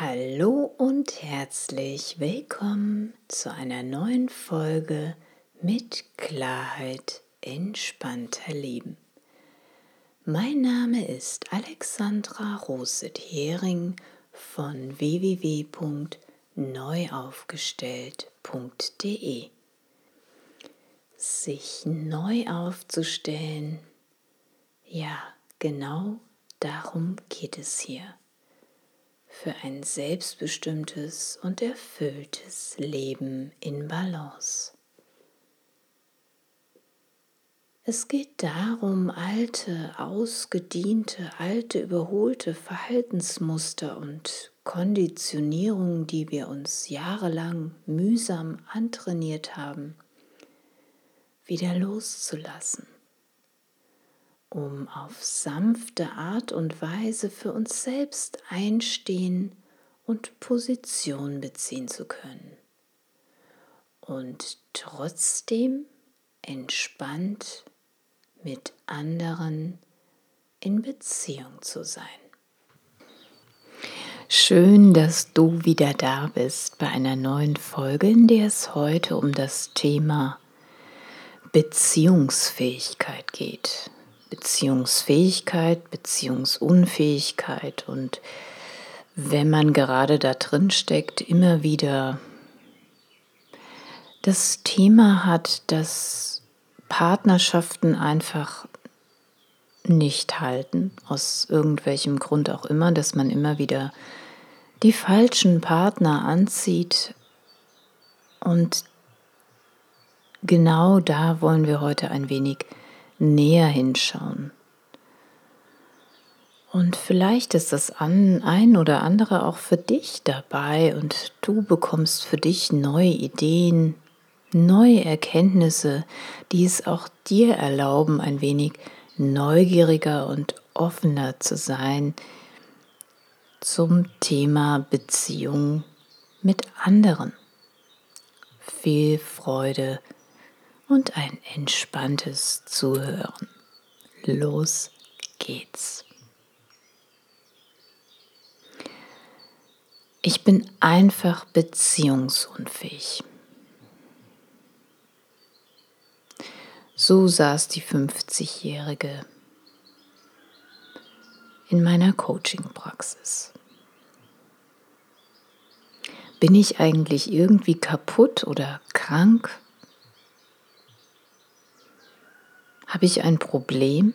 Hallo und herzlich willkommen zu einer neuen Folge mit Klarheit entspannter Leben. Mein Name ist Alexandra Roset-Hering von www.neuaufgestellt.de. Sich neu aufzustellen, ja, genau darum geht es hier für ein selbstbestimmtes und erfülltes Leben in Balance. Es geht darum, alte, ausgediente, alte, überholte Verhaltensmuster und Konditionierungen, die wir uns jahrelang mühsam antrainiert haben, wieder loszulassen um auf sanfte Art und Weise für uns selbst einstehen und Position beziehen zu können. Und trotzdem entspannt mit anderen in Beziehung zu sein. Schön, dass du wieder da bist bei einer neuen Folge, in der es heute um das Thema Beziehungsfähigkeit geht. Beziehungsfähigkeit, Beziehungsunfähigkeit und wenn man gerade da drin steckt, immer wieder das Thema hat, dass Partnerschaften einfach nicht halten, aus irgendwelchem Grund auch immer, dass man immer wieder die falschen Partner anzieht. Und genau da wollen wir heute ein wenig näher hinschauen. Und vielleicht ist das ein oder andere auch für dich dabei und du bekommst für dich neue Ideen, neue Erkenntnisse, die es auch dir erlauben, ein wenig neugieriger und offener zu sein zum Thema Beziehung mit anderen. Viel Freude und ein entspanntes Zuhören. Los geht's. Ich bin einfach beziehungsunfähig. So saß die 50-Jährige in meiner Coaching-Praxis. Bin ich eigentlich irgendwie kaputt oder krank? Habe ich ein Problem?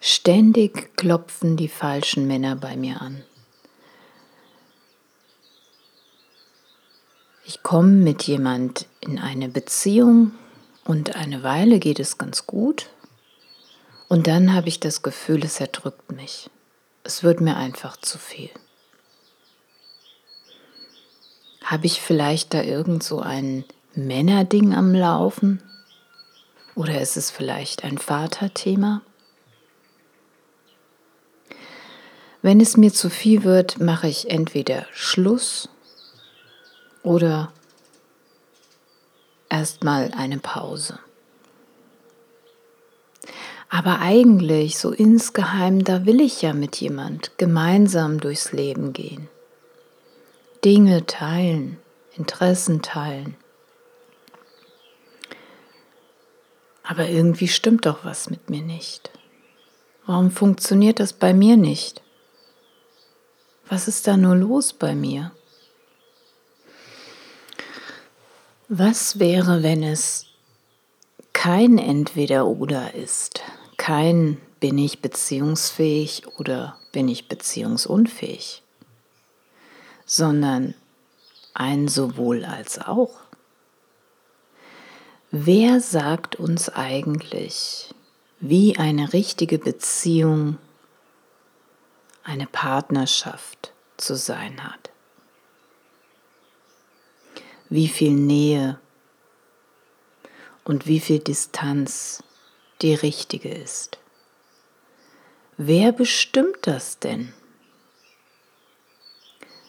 Ständig klopfen die falschen Männer bei mir an. Ich komme mit jemand in eine Beziehung und eine Weile geht es ganz gut und dann habe ich das Gefühl, es erdrückt mich. Es wird mir einfach zu viel. Habe ich vielleicht da irgend so ein Männerding am Laufen? Oder ist es vielleicht ein Vaterthema? Wenn es mir zu viel wird, mache ich entweder Schluss oder erstmal eine Pause. Aber eigentlich, so insgeheim, da will ich ja mit jemand gemeinsam durchs Leben gehen. Dinge teilen, Interessen teilen. Aber irgendwie stimmt doch was mit mir nicht. Warum funktioniert das bei mir nicht? Was ist da nur los bei mir? Was wäre, wenn es kein Entweder-Oder ist? Kein bin ich beziehungsfähig oder bin ich beziehungsunfähig, sondern ein sowohl als auch. Wer sagt uns eigentlich, wie eine richtige Beziehung, eine Partnerschaft zu sein hat? Wie viel Nähe und wie viel Distanz die richtige ist? Wer bestimmt das denn?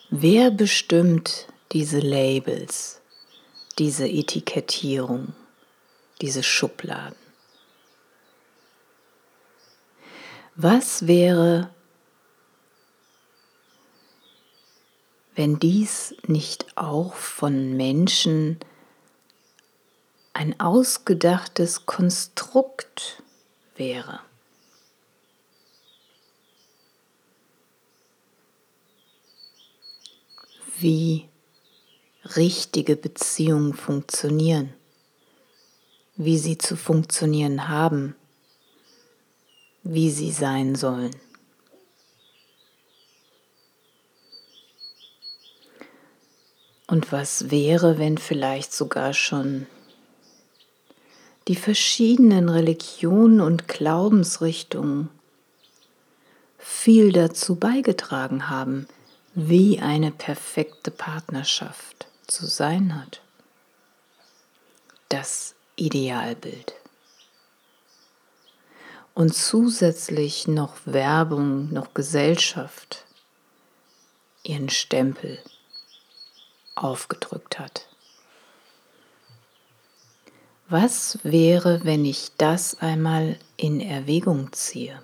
Wer bestimmt diese Labels, diese Etikettierung? Diese Schubladen. Was wäre, wenn dies nicht auch von Menschen ein ausgedachtes Konstrukt wäre. Wie richtige Beziehungen funktionieren, wie sie zu funktionieren haben, wie sie sein sollen. Und was wäre, wenn vielleicht sogar schon die verschiedenen Religionen und Glaubensrichtungen viel dazu beigetragen haben, wie eine perfekte Partnerschaft zu sein hat. Das Idealbild. Und zusätzlich noch Werbung, noch Gesellschaft ihren Stempel aufgedrückt hat. Was wäre, wenn ich das einmal in Erwägung ziehe?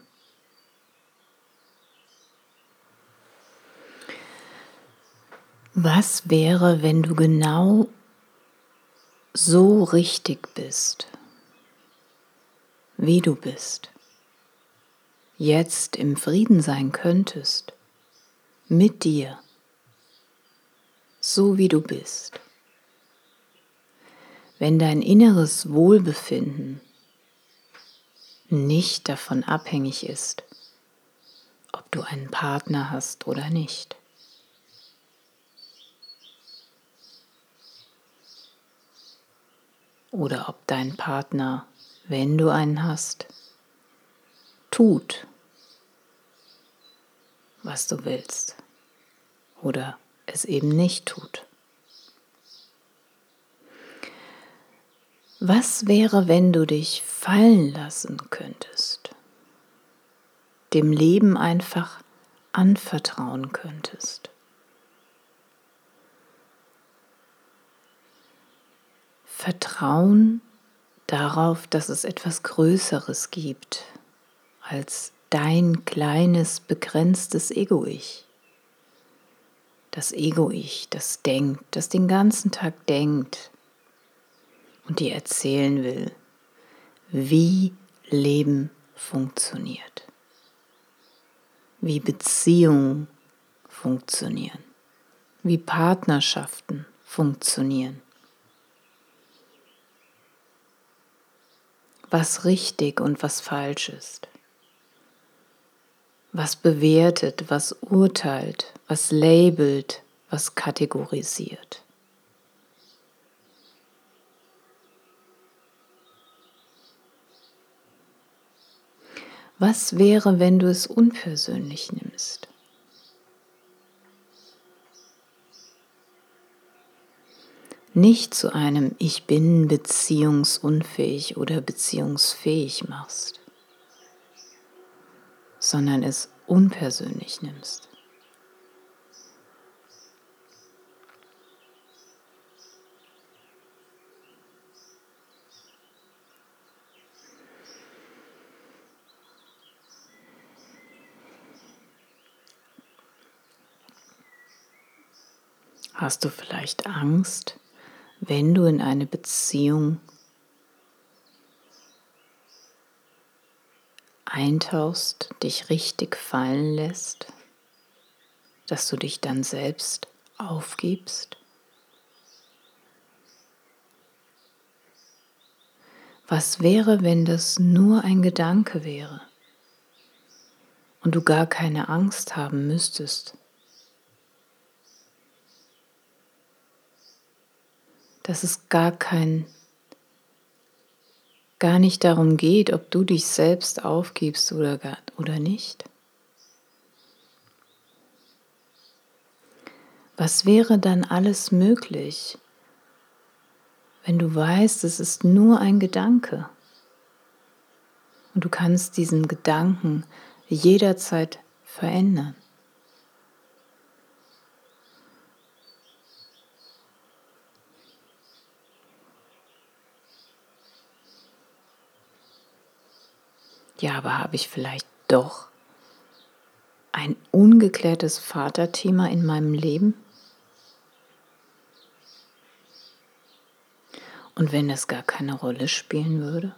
Was wäre, wenn du genau so richtig bist, wie du bist, jetzt im Frieden sein könntest, mit dir, so wie du bist? Wenn dein inneres Wohlbefinden nicht davon abhängig ist, ob du einen Partner hast oder nicht. Oder ob dein Partner, wenn du einen hast, tut, was du willst oder es eben nicht tut. Was wäre, wenn du dich fallen lassen könntest, dem Leben einfach anvertrauen könntest? Vertrauen darauf, dass es etwas Größeres gibt als dein kleines, begrenztes Ego-Ich. Das Ego-Ich, das denkt, das den ganzen Tag denkt und dir erzählen will, wie Leben funktioniert, wie Beziehungen funktionieren, wie Partnerschaften funktionieren was richtig und was falsch ist, was bewertet, was urteilt, was labelt, was kategorisiert. Was wäre, wenn du es unpersönlich nimmst? Nicht zu einem Ich bin beziehungsunfähig oder beziehungsfähig machst, sondern es unpersönlich nimmst. Hast du vielleicht Angst, wenn du in eine Beziehung eintauchst, dich richtig fallen lässt, dass du dich dann selbst aufgibst? Was wäre, wenn das nur ein Gedanke wäre und du gar keine Angst haben müsstest? Dass es gar kein, gar nicht darum geht, ob du dich selbst aufgibst oder, oder nicht. Was wäre dann alles möglich, wenn du weißt, es ist nur ein Gedanke und du kannst diesen Gedanken jederzeit verändern? Ja, aber habe ich vielleicht doch ein ungeklärtes Vaterthema in meinem Leben? Und wenn das gar keine Rolle spielen würde,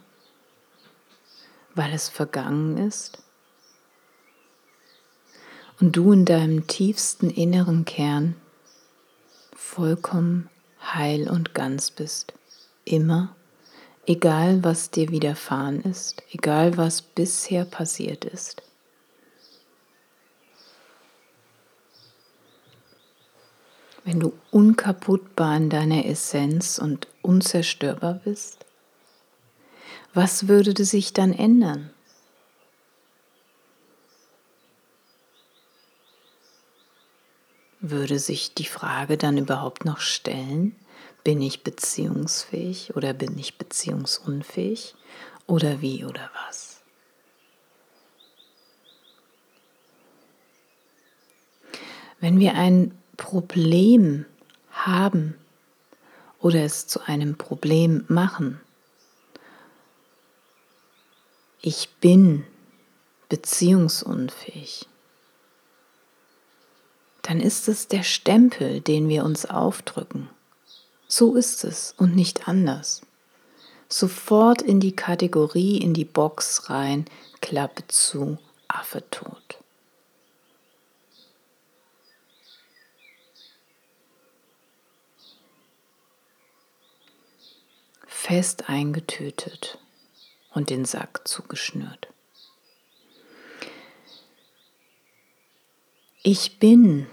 weil es vergangen ist? Und du in deinem tiefsten inneren Kern vollkommen heil und ganz bist, immer egal was dir widerfahren ist, egal was bisher passiert ist. Wenn du unkaputtbar in deiner Essenz und unzerstörbar bist, was würde sich dann ändern? Würde sich die Frage dann überhaupt noch stellen, bin ich beziehungsfähig oder bin ich beziehungsunfähig oder wie oder was? Wenn wir ein Problem haben oder es zu einem Problem machen, ich bin beziehungsunfähig, dann ist es der Stempel, den wir uns aufdrücken. So ist es und nicht anders. Sofort in die Kategorie, in die Box rein, Klappe zu, Affe tot. Fest eingetötet und den Sack zugeschnürt. Ich bin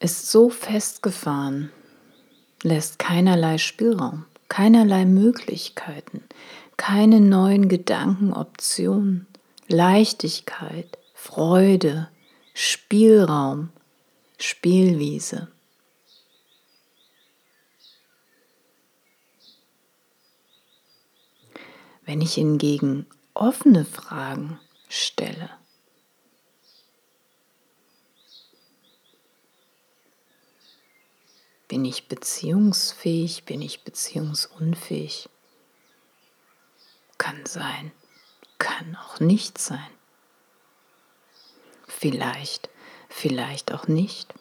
ist so festgefahren, lässt keinerlei Spielraum, keinerlei Möglichkeiten, keine neuen Gedanken, Optionen, Leichtigkeit, Freude, Spielraum, Spielwiese. Wenn ich hingegen offene Fragen stelle, Bin ich beziehungsfähig? Bin ich beziehungsunfähig? Kann sein, kann auch nicht sein. Vielleicht, vielleicht auch nicht.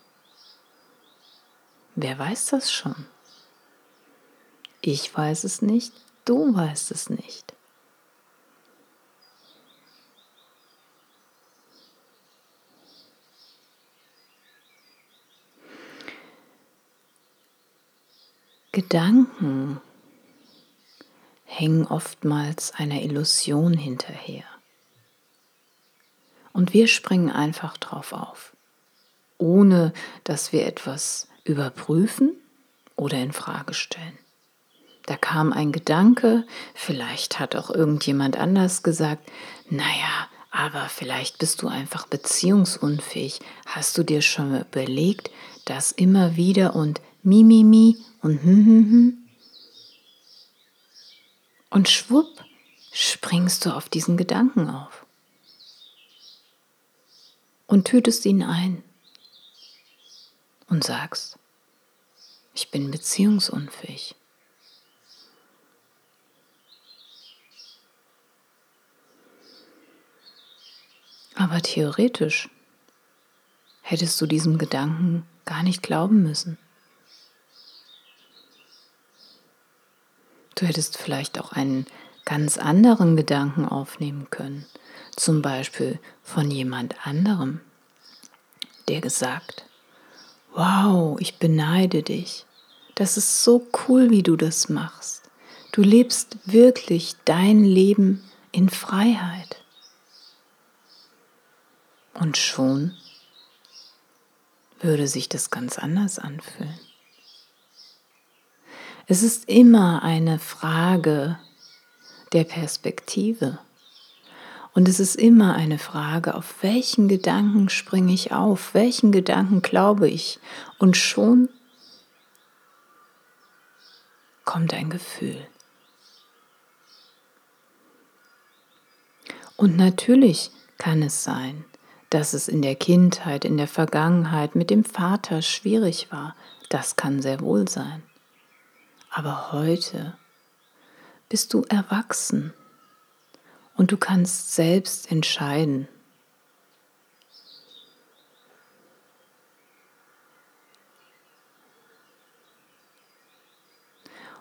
Wer weiß das schon? Ich weiß es nicht, du weißt es nicht. Gedanken hängen oftmals einer Illusion hinterher. Und wir springen einfach drauf auf, ohne dass wir etwas überprüfen oder in Frage stellen. Da kam ein Gedanke, vielleicht hat auch irgendjemand anders gesagt, naja, aber vielleicht bist du einfach beziehungsunfähig. Hast du dir schon überlegt, dass immer wieder und mi, mi, mi und hm, hm, hm. Und schwupp springst du auf diesen Gedanken auf und tötest ihn ein und sagst, ich bin beziehungsunfähig. Aber theoretisch hättest du diesem Gedanken gar nicht glauben müssen. Du hättest vielleicht auch einen ganz anderen Gedanken aufnehmen können, zum Beispiel von jemand anderem, der gesagt, wow, ich beneide dich, das ist so cool, wie du das machst. Du lebst wirklich dein Leben in Freiheit. Und schon würde sich das ganz anders anfühlen. Es ist immer eine Frage der Perspektive. Und es ist immer eine Frage, auf welchen Gedanken springe ich auf, welchen Gedanken glaube ich. Und schon kommt ein Gefühl. Und natürlich kann es sein, dass es in der Kindheit, in der Vergangenheit mit dem Vater schwierig war. Das kann sehr wohl sein. Aber heute bist du erwachsen und du kannst selbst entscheiden.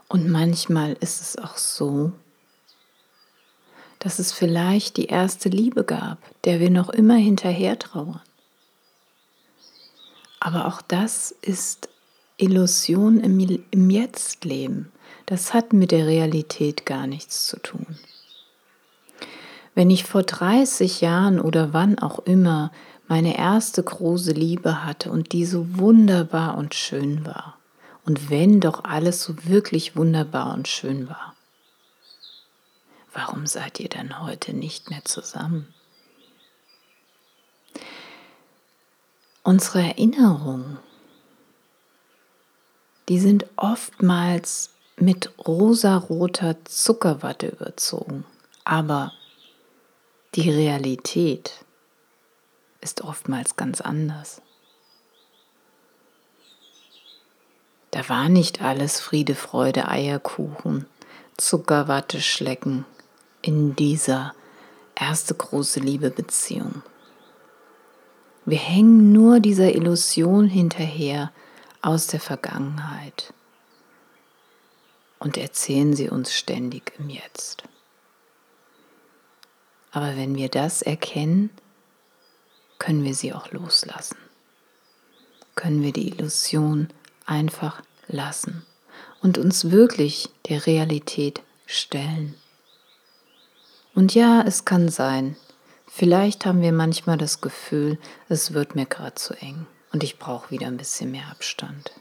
Und manchmal ist es auch so, dass es vielleicht die erste Liebe gab, der wir noch immer hinterher trauern. Aber auch das ist Illusion im, im Jetzt-Leben. Das hat mit der Realität gar nichts zu tun. Wenn ich vor 30 Jahren oder wann auch immer meine erste große Liebe hatte und die so wunderbar und schön war, und wenn doch alles so wirklich wunderbar und schön war, warum seid ihr dann heute nicht mehr zusammen? Unsere Erinnerungen die sind oftmals mit rosaroter Zuckerwatte überzogen. Aber die Realität ist oftmals ganz anders. Da war nicht alles Friede, Freude, Eierkuchen, Zuckerwatte schlecken in dieser erste große Liebebeziehung. Wir hängen nur dieser Illusion hinterher, aus der Vergangenheit und erzählen sie uns ständig im Jetzt. Aber wenn wir das erkennen, können wir sie auch loslassen. Können wir die Illusion einfach lassen und uns wirklich der Realität stellen. Und ja, es kann sein, vielleicht haben wir manchmal das Gefühl, es wird mir gerade zu eng und ich brauche wieder ein bisschen mehr Abstand.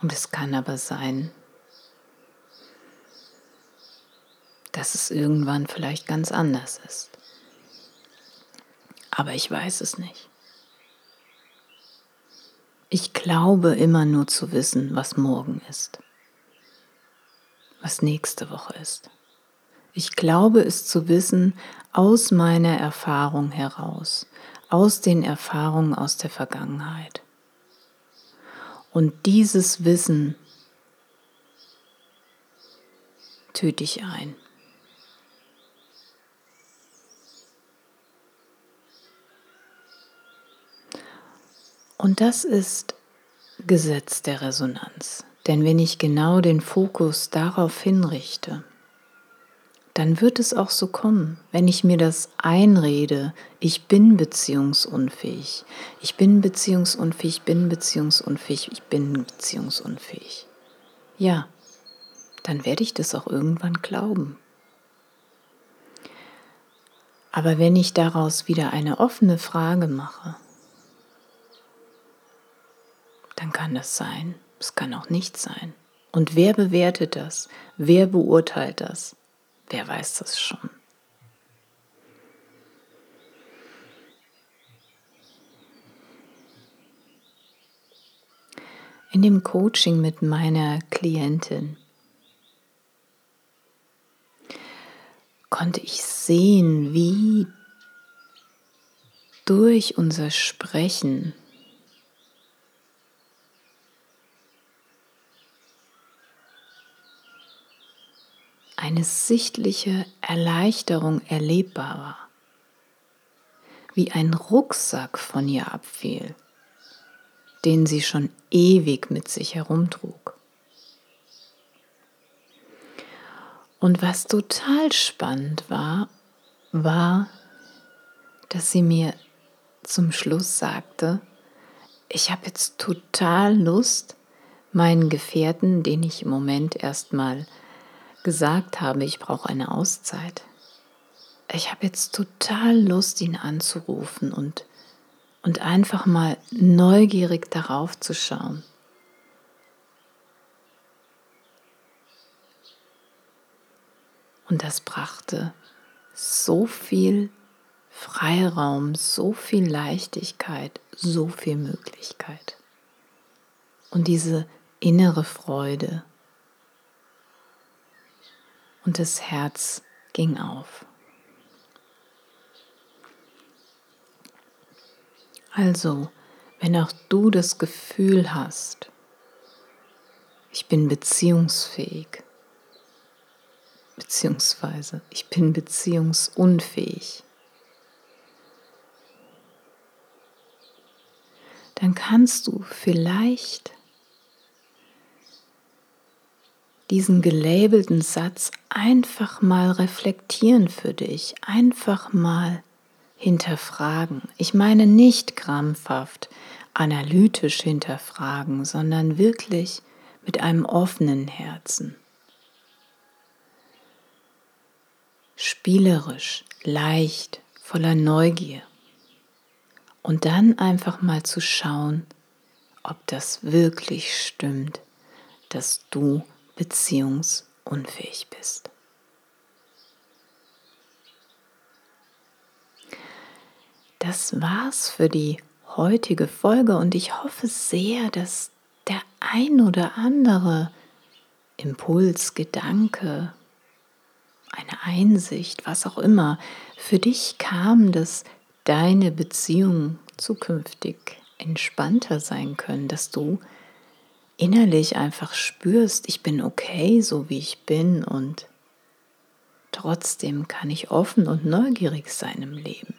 Und es kann aber sein, dass es irgendwann vielleicht ganz anders ist. Aber ich weiß es nicht. Ich glaube immer nur zu wissen, was morgen ist, was nächste Woche ist. Ich glaube es zu wissen aus meiner Erfahrung heraus, aus den Erfahrungen aus der Vergangenheit. Und dieses Wissen töte ich ein. Und das ist Gesetz der Resonanz. Denn wenn ich genau den Fokus darauf hinrichte, dann wird es auch so kommen. Wenn ich mir das einrede, ich bin beziehungsunfähig, ich bin beziehungsunfähig, ich bin beziehungsunfähig, ich bin beziehungsunfähig. Ja, dann werde ich das auch irgendwann glauben. Aber wenn ich daraus wieder eine offene Frage mache, dann kann das sein, es kann auch nicht sein. Und wer bewertet das? Wer beurteilt das? Wer weiß das schon? In dem Coaching mit meiner Klientin konnte ich sehen, wie durch unser Sprechen eine sichtliche Erleichterung erlebbar war, wie ein Rucksack von ihr abfiel, den sie schon ewig mit sich herumtrug. Und was total spannend war, war, dass sie mir zum Schluss sagte, ich habe jetzt total Lust, meinen Gefährten, den ich im Moment erstmal gesagt habe, ich brauche eine Auszeit. Ich habe jetzt total Lust, ihn anzurufen und, und einfach mal neugierig darauf zu schauen. Und das brachte so viel Freiraum, so viel Leichtigkeit, so viel Möglichkeit. Und diese innere Freude, und das Herz ging auf. Also, wenn auch du das Gefühl hast, ich bin beziehungsfähig, beziehungsweise ich bin beziehungsunfähig, dann kannst du vielleicht diesen gelabelten Satz einfach mal reflektieren für dich, einfach mal hinterfragen. Ich meine nicht krampfhaft, analytisch hinterfragen, sondern wirklich mit einem offenen Herzen. Spielerisch, leicht, voller Neugier. Und dann einfach mal zu schauen, ob das wirklich stimmt, dass du beziehungsunfähig bist. Das war's für die heutige Folge und ich hoffe sehr, dass der ein oder andere Impuls, Gedanke, eine Einsicht, was auch immer, für dich kam, dass deine Beziehungen zukünftig entspannter sein können, dass du innerlich einfach spürst, ich bin okay, so wie ich bin und trotzdem kann ich offen und neugierig sein im Leben.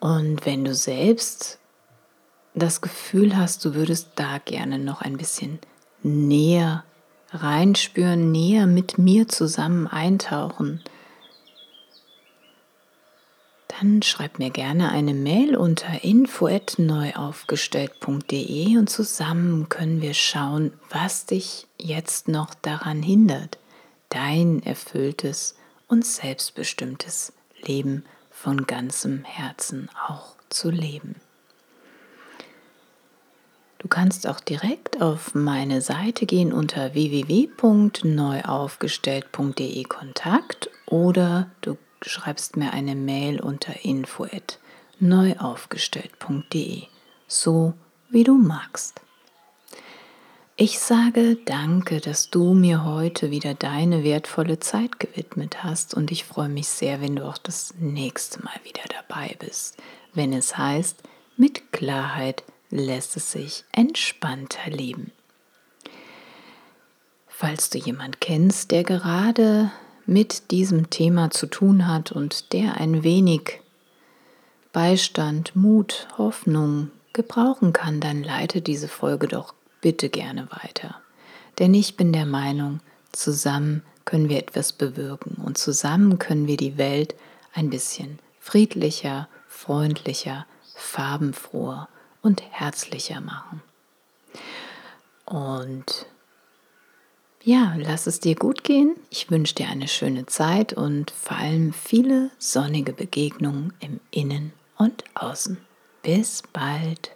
Und wenn du selbst das Gefühl hast, du würdest da gerne noch ein bisschen näher reinspüren, näher mit mir zusammen eintauchen, dann schreib mir gerne eine Mail unter info@neuaufgestellt.de und zusammen können wir schauen, was dich jetzt noch daran hindert, dein erfülltes und selbstbestimmtes Leben von ganzem Herzen auch zu leben. Du kannst auch direkt auf meine Seite gehen unter www.neuaufgestellt.de Kontakt oder du schreibst mir eine Mail unter info@neuaufgestellt.de, so wie du magst. Ich sage danke, dass du mir heute wieder deine wertvolle Zeit gewidmet hast und ich freue mich sehr, wenn du auch das nächste Mal wieder dabei bist, wenn es heißt, mit Klarheit lässt es sich entspannter leben. Falls du jemand kennst, der gerade mit diesem Thema zu tun hat und der ein wenig Beistand, Mut, Hoffnung gebrauchen kann, dann leite diese Folge doch bitte gerne weiter. Denn ich bin der Meinung, zusammen können wir etwas bewirken und zusammen können wir die Welt ein bisschen friedlicher, freundlicher, farbenfroher und herzlicher machen. Und ja, lass es dir gut gehen. Ich wünsche dir eine schöne Zeit und vor allem viele sonnige Begegnungen im Innen und Außen. Bis bald.